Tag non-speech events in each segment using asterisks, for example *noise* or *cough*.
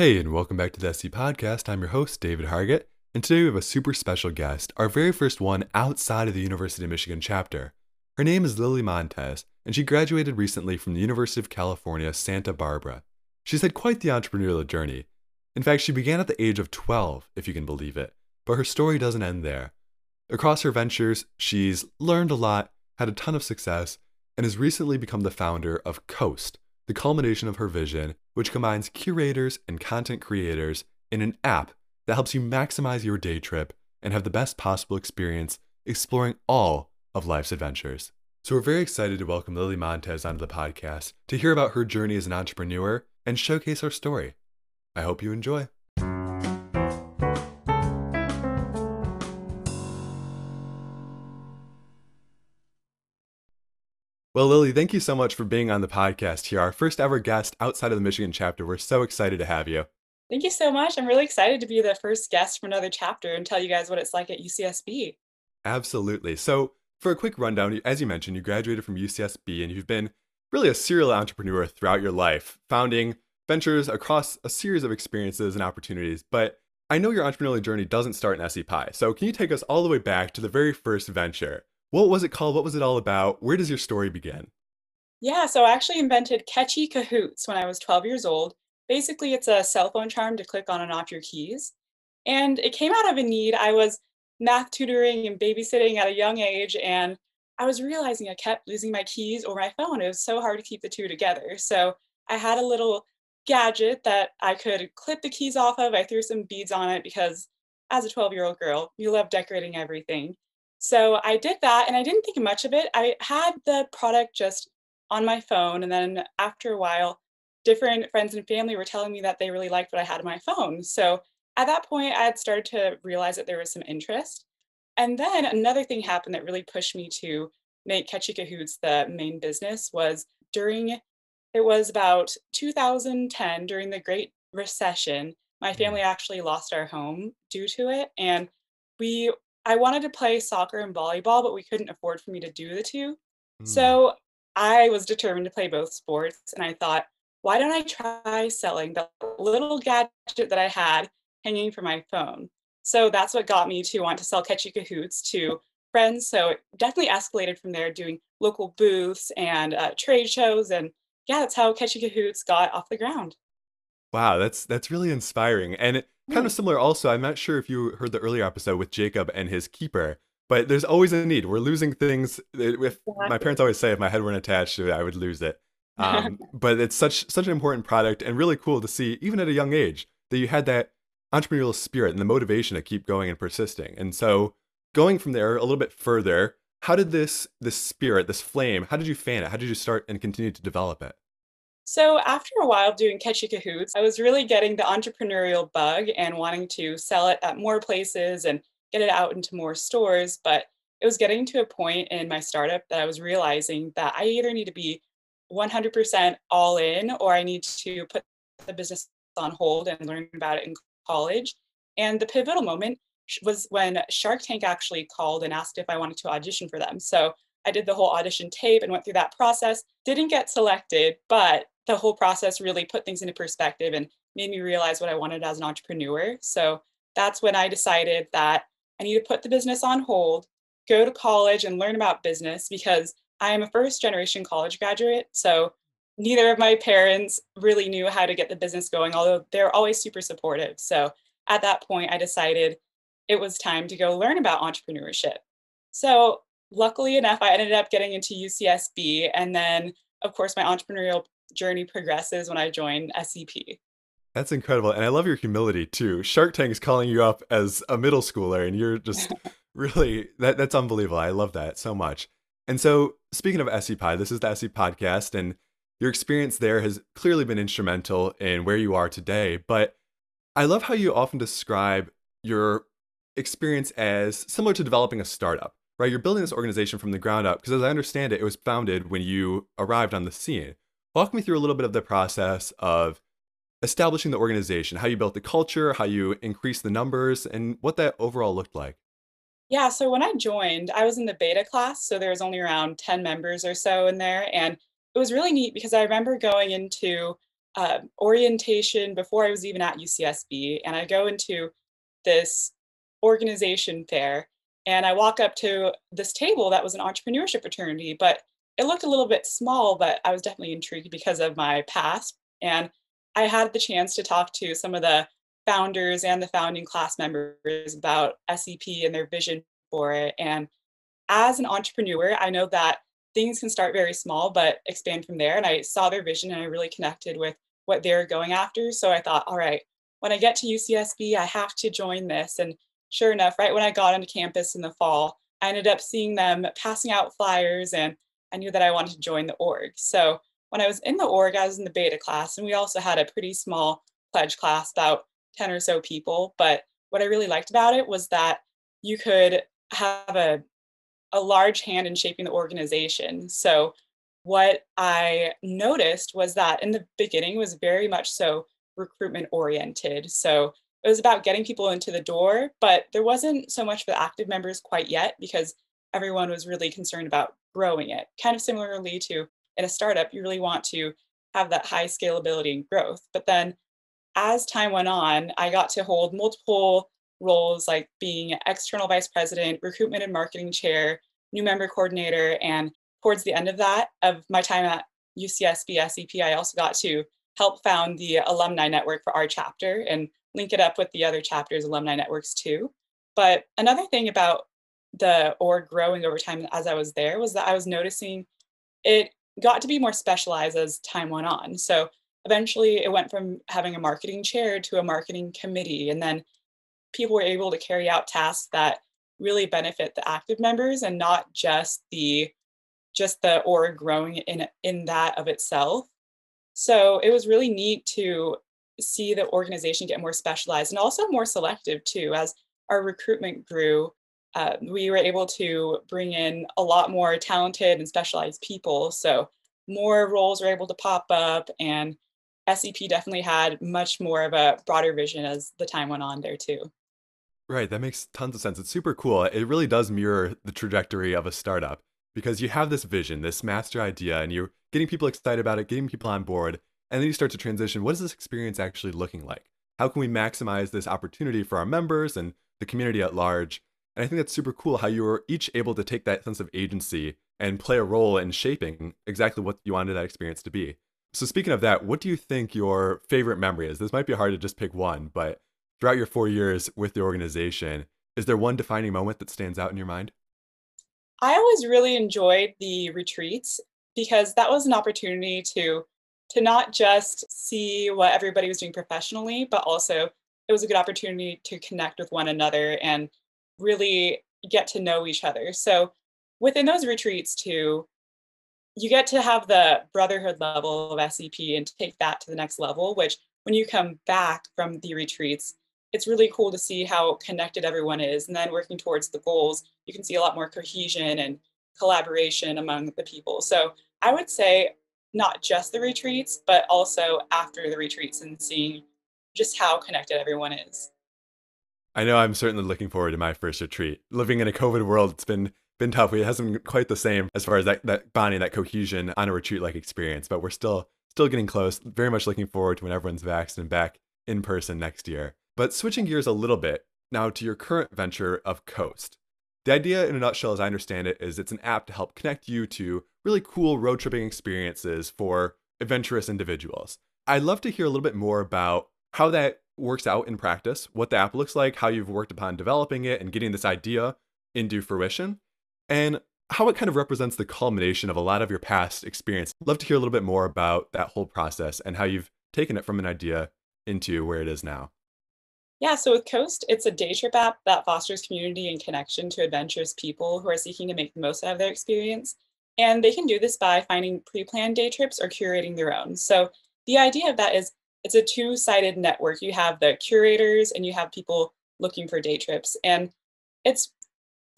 Hey, and welcome back to the SC Podcast. I'm your host, David Hargett, and today we have a super special guest, our very first one outside of the University of Michigan chapter. Her name is Lily Montez, and she graduated recently from the University of California, Santa Barbara. She's had quite the entrepreneurial journey. In fact, she began at the age of 12, if you can believe it, but her story doesn't end there. Across her ventures, she's learned a lot, had a ton of success, and has recently become the founder of Coast, the culmination of her vision, which combines curators and content creators in an app that helps you maximize your day trip and have the best possible experience exploring all of life's adventures. So, we're very excited to welcome Lily Montez onto the podcast to hear about her journey as an entrepreneur and showcase her story. I hope you enjoy. Well, Lily, thank you so much for being on the podcast here. Our first ever guest outside of the Michigan chapter. We're so excited to have you. Thank you so much. I'm really excited to be the first guest from another chapter and tell you guys what it's like at UCSB. Absolutely. So, for a quick rundown, as you mentioned, you graduated from UCSB and you've been really a serial entrepreneur throughout your life, founding ventures across a series of experiences and opportunities. But I know your entrepreneurial journey doesn't start in SC Pie. So, can you take us all the way back to the very first venture? What was it called? What was it all about? Where does your story begin? Yeah, so I actually invented Catchy Cahoots when I was 12 years old. Basically, it's a cell phone charm to click on and off your keys. And it came out of a need. I was math tutoring and babysitting at a young age, and I was realizing I kept losing my keys or my phone. It was so hard to keep the two together. So I had a little gadget that I could clip the keys off of. I threw some beads on it because as a 12 year old girl, you love decorating everything. So I did that and I didn't think much of it. I had the product just on my phone. And then after a while, different friends and family were telling me that they really liked what I had on my phone. So at that point, I had started to realize that there was some interest. And then another thing happened that really pushed me to make Catchy Cahoots the main business was during, it was about 2010 during the Great Recession. My mm. family actually lost our home due to it. And we I wanted to play soccer and volleyball, but we couldn't afford for me to do the two. Mm. So I was determined to play both sports. And I thought, why don't I try selling the little gadget that I had hanging from my phone? So that's what got me to want to sell Catchy Cahoots to friends. So it definitely escalated from there, doing local booths and uh, trade shows. And yeah, that's how Catchy Cahoots got off the ground. Wow, that's that's really inspiring. And it, kind of similar also, I'm not sure if you heard the earlier episode with Jacob and his keeper, but there's always a need. We're losing things. If my parents always say if my head weren't attached to it, I would lose it. *laughs* Um, but it's such such an important product and really cool to see, even at a young age, that you had that entrepreneurial spirit and the motivation to keep going and persisting. And so, going from there a little bit further, how did this this spirit, this flame, how did you fan it? How did you start and continue to develop it? So after a while doing Catchy Cahoots, I was really getting the entrepreneurial bug and wanting to sell it at more places and get it out into more stores. But it was getting to a point in my startup that I was realizing that I either need to be 100% all in or I need to put the business on hold and learn about it in college. And the pivotal moment was when Shark Tank actually called and asked if I wanted to audition for them. So I did the whole audition tape and went through that process. Didn't get selected, but the whole process really put things into perspective and made me realize what I wanted as an entrepreneur. So that's when I decided that I need to put the business on hold, go to college and learn about business because I am a first generation college graduate. So neither of my parents really knew how to get the business going, although they're always super supportive. So at that point, I decided it was time to go learn about entrepreneurship. So luckily enough, I ended up getting into UCSB. And then, of course, my entrepreneurial journey progresses when I join SEP. That's incredible. And I love your humility too. Shark Tank is calling you up as a middle schooler and you're just *laughs* really that that's unbelievable. I love that so much. And so speaking of SC Pie, this is the SC podcast and your experience there has clearly been instrumental in where you are today. But I love how you often describe your experience as similar to developing a startup, right? You're building this organization from the ground up because as I understand it, it was founded when you arrived on the scene. Walk me through a little bit of the process of establishing the organization, how you built the culture, how you increased the numbers, and what that overall looked like. Yeah, so when I joined, I was in the beta class, so there was only around 10 members or so in there. And it was really neat because I remember going into uh, orientation before I was even at UCSB, and I go into this organization fair, and I walk up to this table that was an entrepreneurship fraternity, but it looked a little bit small, but I was definitely intrigued because of my past. And I had the chance to talk to some of the founders and the founding class members about SEP and their vision for it. And as an entrepreneur, I know that things can start very small but expand from there. And I saw their vision and I really connected with what they're going after. So I thought, all right, when I get to UCSB, I have to join this. And sure enough, right when I got onto campus in the fall, I ended up seeing them passing out flyers and I knew that I wanted to join the org. So when I was in the org, I was in the beta class and we also had a pretty small pledge class, about 10 or so people. But what I really liked about it was that you could have a, a large hand in shaping the organization. So what I noticed was that in the beginning was very much so recruitment oriented. So it was about getting people into the door, but there wasn't so much for the active members quite yet because everyone was really concerned about growing it. Kind of similarly to in a startup, you really want to have that high scalability and growth. But then as time went on, I got to hold multiple roles like being external vice president, recruitment and marketing chair, new member coordinator. And towards the end of that, of my time at UCSB SEP, I also got to help found the alumni network for our chapter and link it up with the other chapters' alumni networks too. But another thing about the org growing over time as I was there was that I was noticing it got to be more specialized as time went on. So eventually it went from having a marketing chair to a marketing committee. And then people were able to carry out tasks that really benefit the active members and not just the just the org growing in in that of itself. So it was really neat to see the organization get more specialized and also more selective too as our recruitment grew uh, we were able to bring in a lot more talented and specialized people. So more roles were able to pop up, and SEP definitely had much more of a broader vision as the time went on there too. Right, that makes tons of sense. It's super cool. It really does mirror the trajectory of a startup because you have this vision, this master idea, and you're getting people excited about it, getting people on board, and then you start to transition. What is this experience actually looking like? How can we maximize this opportunity for our members and the community at large? And I think that's super cool how you were each able to take that sense of agency and play a role in shaping exactly what you wanted that experience to be. So, speaking of that, what do you think your favorite memory is? This might be hard to just pick one, but throughout your four years with the organization, is there one defining moment that stands out in your mind? I always really enjoyed the retreats because that was an opportunity to to not just see what everybody was doing professionally, but also it was a good opportunity to connect with one another and really get to know each other. So within those retreats too, you get to have the brotherhood level of SEP and take that to the next level, which when you come back from the retreats, it's really cool to see how connected everyone is. And then working towards the goals, you can see a lot more cohesion and collaboration among the people. So I would say not just the retreats, but also after the retreats and seeing just how connected everyone is. I know I'm certainly looking forward to my first retreat. Living in a COVID world, it's been been tough. It hasn't been quite the same as far as that, that bonding, that cohesion on a retreat like experience, but we're still still getting close. Very much looking forward to when everyone's vaccinated and back in person next year. But switching gears a little bit now to your current venture of Coast. The idea, in a nutshell, as I understand it, is it's an app to help connect you to really cool road tripping experiences for adventurous individuals. I'd love to hear a little bit more about how that works out in practice, what the app looks like, how you've worked upon developing it and getting this idea into fruition, and how it kind of represents the culmination of a lot of your past experience. Love to hear a little bit more about that whole process and how you've taken it from an idea into where it is now. Yeah, so with Coast, it's a day trip app that fosters community and connection to adventurous people who are seeking to make the most out of their experience. And they can do this by finding pre planned day trips or curating their own. So the idea of that is it's a two-sided network. You have the curators and you have people looking for day trips. And it's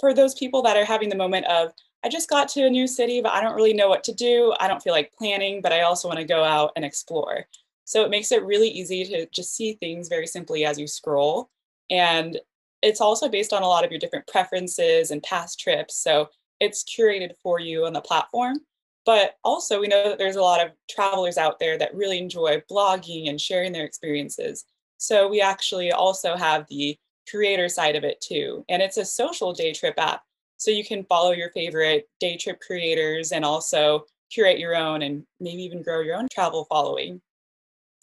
for those people that are having the moment of, I just got to a new city, but I don't really know what to do. I don't feel like planning, but I also want to go out and explore. So it makes it really easy to just see things very simply as you scroll. And it's also based on a lot of your different preferences and past trips. So it's curated for you on the platform. But also, we know that there's a lot of travelers out there that really enjoy blogging and sharing their experiences. So we actually also have the creator side of it too. And it's a social day trip app. So you can follow your favorite day trip creators and also curate your own and maybe even grow your own travel following.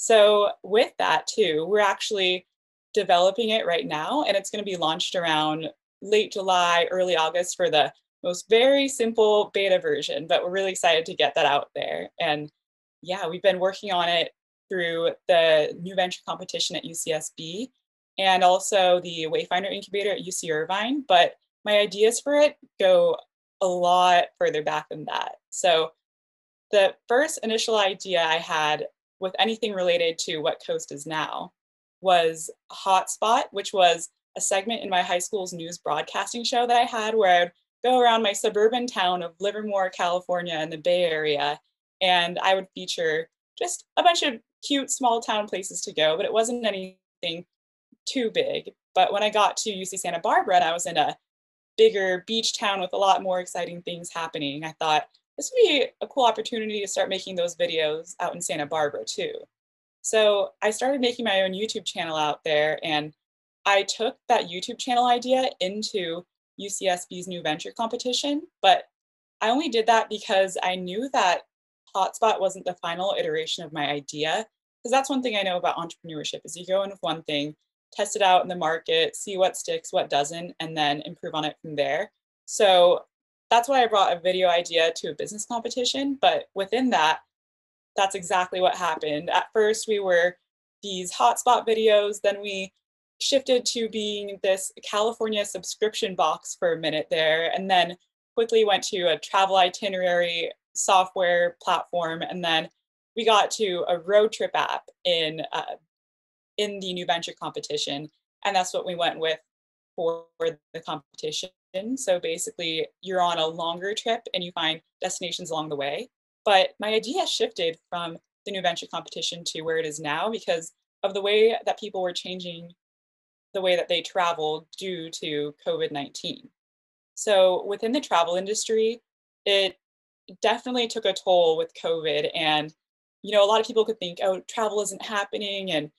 So, with that too, we're actually developing it right now and it's going to be launched around late July, early August for the most very simple beta version, but we're really excited to get that out there. And yeah, we've been working on it through the new venture competition at UCSB and also the Wayfinder incubator at UC Irvine. But my ideas for it go a lot further back than that. So the first initial idea I had with anything related to what Coast is now was Hotspot, which was a segment in my high school's news broadcasting show that I had where I would go around my suburban town of Livermore, California, in the Bay Area, and I would feature just a bunch of cute small town places to go, but it wasn't anything too big. But when I got to UC Santa Barbara and I was in a bigger beach town with a lot more exciting things happening, I thought this would be a cool opportunity to start making those videos out in Santa Barbara too. So I started making my own YouTube channel out there and I took that YouTube channel idea into UCSB's new venture competition, but I only did that because I knew that Hotspot wasn't the final iteration of my idea. Because that's one thing I know about entrepreneurship is you go in with one thing, test it out in the market, see what sticks, what doesn't, and then improve on it from there. So that's why I brought a video idea to a business competition. But within that, that's exactly what happened. At first, we were these hotspot videos, then we shifted to being this California subscription box for a minute there, and then quickly went to a travel itinerary software platform, and then we got to a road trip app in uh, in the new venture competition, and that's what we went with for the competition. So basically, you're on a longer trip and you find destinations along the way. But my idea shifted from the new venture competition to where it is now because of the way that people were changing the way that they travel due to COVID 19. So within the travel industry, it definitely took a toll with COVID. And, you know, a lot of people could think, oh, travel isn't happening. And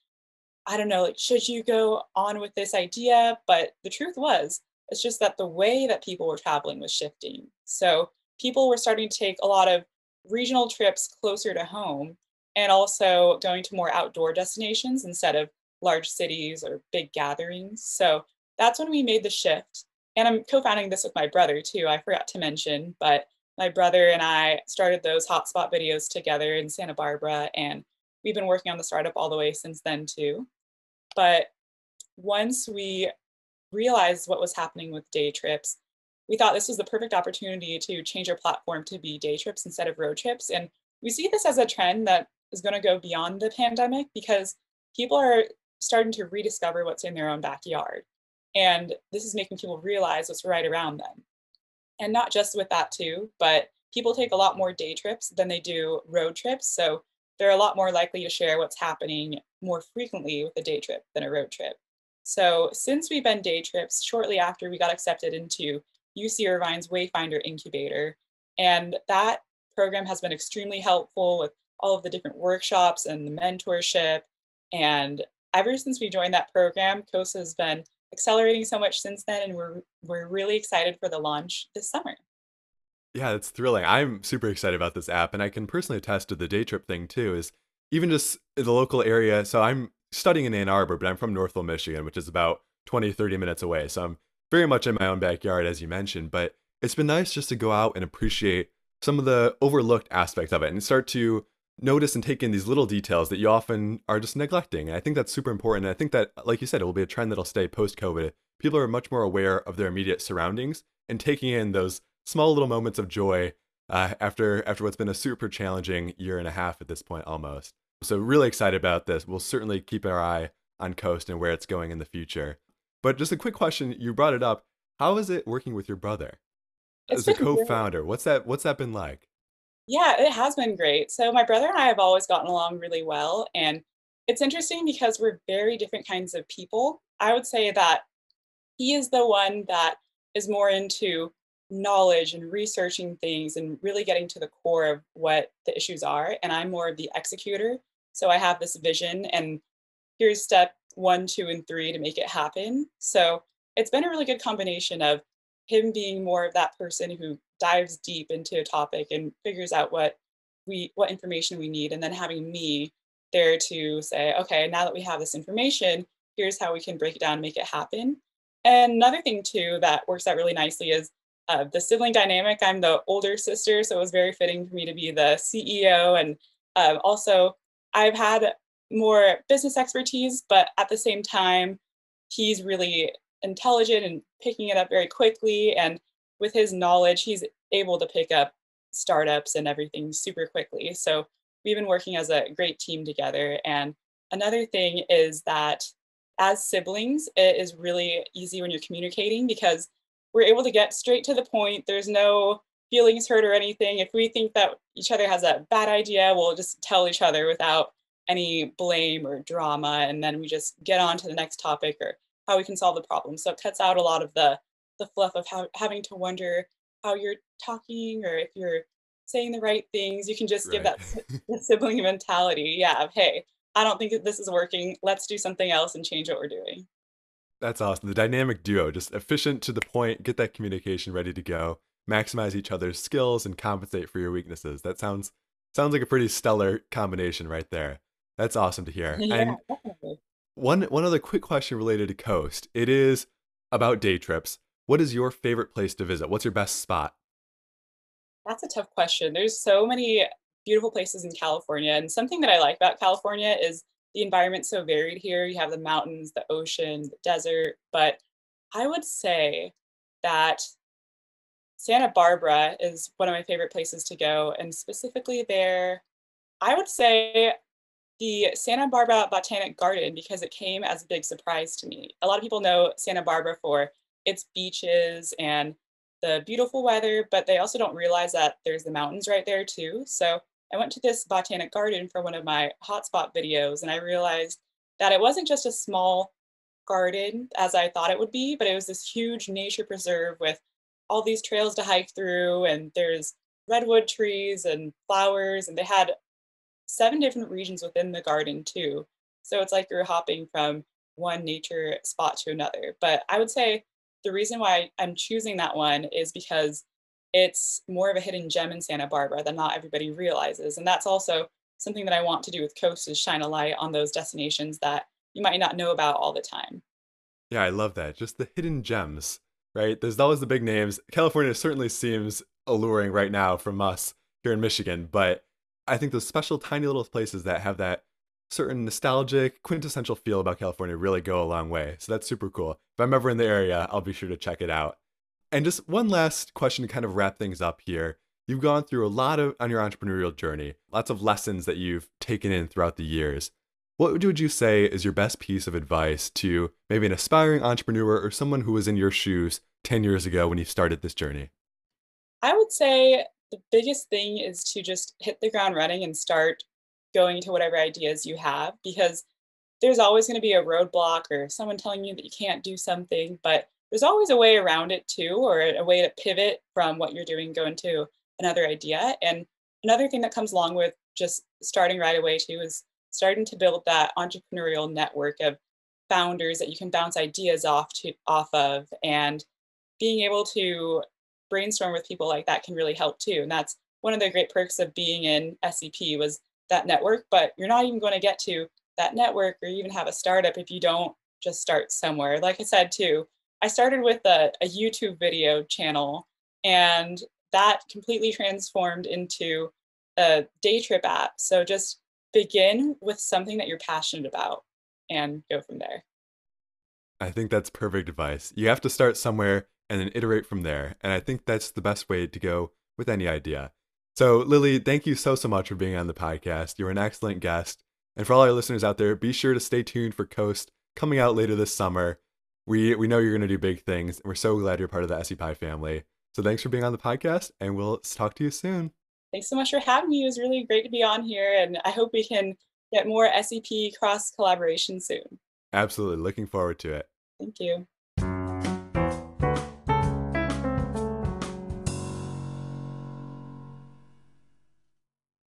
I don't know, like, should you go on with this idea? But the truth was, it's just that the way that people were traveling was shifting. So people were starting to take a lot of regional trips closer to home and also going to more outdoor destinations instead of large cities or big gatherings. So that's when we made the shift. And I'm co founding this with my brother too. I forgot to mention, but my brother and I started those hotspot videos together in Santa Barbara. And we've been working on the startup all the way since then too. But once we realized what was happening with day trips, we thought this was the perfect opportunity to change our platform to be day trips instead of road trips. And we see this as a trend that is going to go beyond the pandemic because people are starting to rediscover what's in their own backyard. And this is making people realize what's right around them. And not just with that, too, but people take a lot more day trips than they do road trips. So they're a lot more likely to share what's happening more frequently with a day trip than a road trip. So since we've been day trips, shortly after we got accepted into UC Irvine's Wayfinder Incubator, and that program has been extremely helpful with all of the different workshops and the mentorship. And ever since we joined that program, Coast has been accelerating so much since then, and we're we're really excited for the launch this summer. Yeah, it's thrilling. I'm super excited about this app, and I can personally attest to the day trip thing too. Is even just the local area. So I'm studying in Ann Arbor, but I'm from Northville, Michigan, which is about 20, 30 minutes away. So I'm very much in my own backyard, as you mentioned. But it's been nice just to go out and appreciate some of the overlooked aspects of it and start to notice and take in these little details that you often are just neglecting. And I think that's super important. And I think that, like you said, it will be a trend that'll stay post COVID. People are much more aware of their immediate surroundings and taking in those small little moments of joy uh, after after what's been a super challenging year and a half at this point almost. So really excited about this. We'll certainly keep our eye on Coast and where it's going in the future. But just a quick question, you brought it up. How is it working with your brother It's as a co-founder? What's that what's that been like? Yeah, it has been great. So my brother and I have always gotten along really well. And it's interesting because we're very different kinds of people. I would say that he is the one that is more into knowledge and researching things and really getting to the core of what the issues are. And I'm more of the executor. So I have this vision and here's step one, two, and three to make it happen. So it's been a really good combination of him being more of that person who dives deep into a topic and figures out what we what information we need and then having me there to say okay now that we have this information here's how we can break it down and make it happen and another thing too that works out really nicely is uh, the sibling dynamic i'm the older sister so it was very fitting for me to be the ceo and uh, also i've had more business expertise but at the same time he's really intelligent and picking it up very quickly. And with his knowledge, he's able to pick up startups and everything super quickly. So we've been working as a great team together. And another thing is that as siblings, it is really easy when you're communicating because we're able to get straight to the point. There's no feelings hurt or anything. If we think that each other has a bad idea, we'll just tell each other without any blame or drama. And then we just get on to the next topic or how we can solve the problem. So it cuts out a lot of the the fluff of how, having to wonder how you're talking or if you're saying the right things. You can just right. give that *laughs* sibling mentality. Yeah, of hey, I don't think this is working. Let's do something else and change what we're doing. That's awesome. The dynamic duo, just efficient to the point, get that communication ready to go, maximize each other's skills and compensate for your weaknesses. That sounds sounds like a pretty stellar combination right there. That's awesome to hear. Yeah, and definitely. One one other quick question related to Coast. It is about day trips. What is your favorite place to visit? What's your best spot? That's a tough question. There's so many beautiful places in California, and something that I like about California is the environment's so varied here. You have the mountains, the ocean, the desert, but I would say that Santa Barbara is one of my favorite places to go, and specifically there, I would say the Santa Barbara Botanic Garden because it came as a big surprise to me. A lot of people know Santa Barbara for its beaches and the beautiful weather, but they also don't realize that there's the mountains right there too. So I went to this botanic garden for one of my hotspot videos and I realized that it wasn't just a small garden as I thought it would be, but it was this huge nature preserve with all these trails to hike through and there's redwood trees and flowers and they had seven different regions within the garden too. So it's like you're hopping from one nature spot to another. But I would say the reason why I'm choosing that one is because it's more of a hidden gem in Santa Barbara that not everybody realizes. And that's also something that I want to do with Coast is shine a light on those destinations that you might not know about all the time. Yeah, I love that. Just the hidden gems, right? There's always the big names. California certainly seems alluring right now from us here in Michigan, but I think those special tiny little places that have that certain nostalgic, quintessential feel about California really go a long way. So that's super cool. If I'm ever in the area, I'll be sure to check it out. And just one last question to kind of wrap things up here. You've gone through a lot of on your entrepreneurial journey, lots of lessons that you've taken in throughout the years. What would you say is your best piece of advice to maybe an aspiring entrepreneur or someone who was in your shoes 10 years ago when you started this journey? I would say the biggest thing is to just hit the ground running and start going to whatever ideas you have because there's always going to be a roadblock or someone telling you that you can't do something, but there's always a way around it too, or a way to pivot from what you're doing, go into another idea. And another thing that comes along with just starting right away too is starting to build that entrepreneurial network of founders that you can bounce ideas off to off of and being able to brainstorm with people like that can really help too. And that's one of the great perks of being in SEP was that network, but you're not even going to get to that network or even have a startup if you don't just start somewhere. Like I said too, I started with a, a YouTube video channel and that completely transformed into a day trip app. So just begin with something that you're passionate about and go from there. I think that's perfect advice. You have to start somewhere and then iterate from there. And I think that's the best way to go with any idea. So, Lily, thank you so, so much for being on the podcast. You're an excellent guest. And for all our listeners out there, be sure to stay tuned for Coast coming out later this summer. We, we know you're going to do big things, and we're so glad you're part of the SC Pie family. So, thanks for being on the podcast, and we'll talk to you soon. Thanks so much for having me. It was really great to be on here, and I hope we can get more SEP cross collaboration soon. Absolutely. Looking forward to it. Thank you.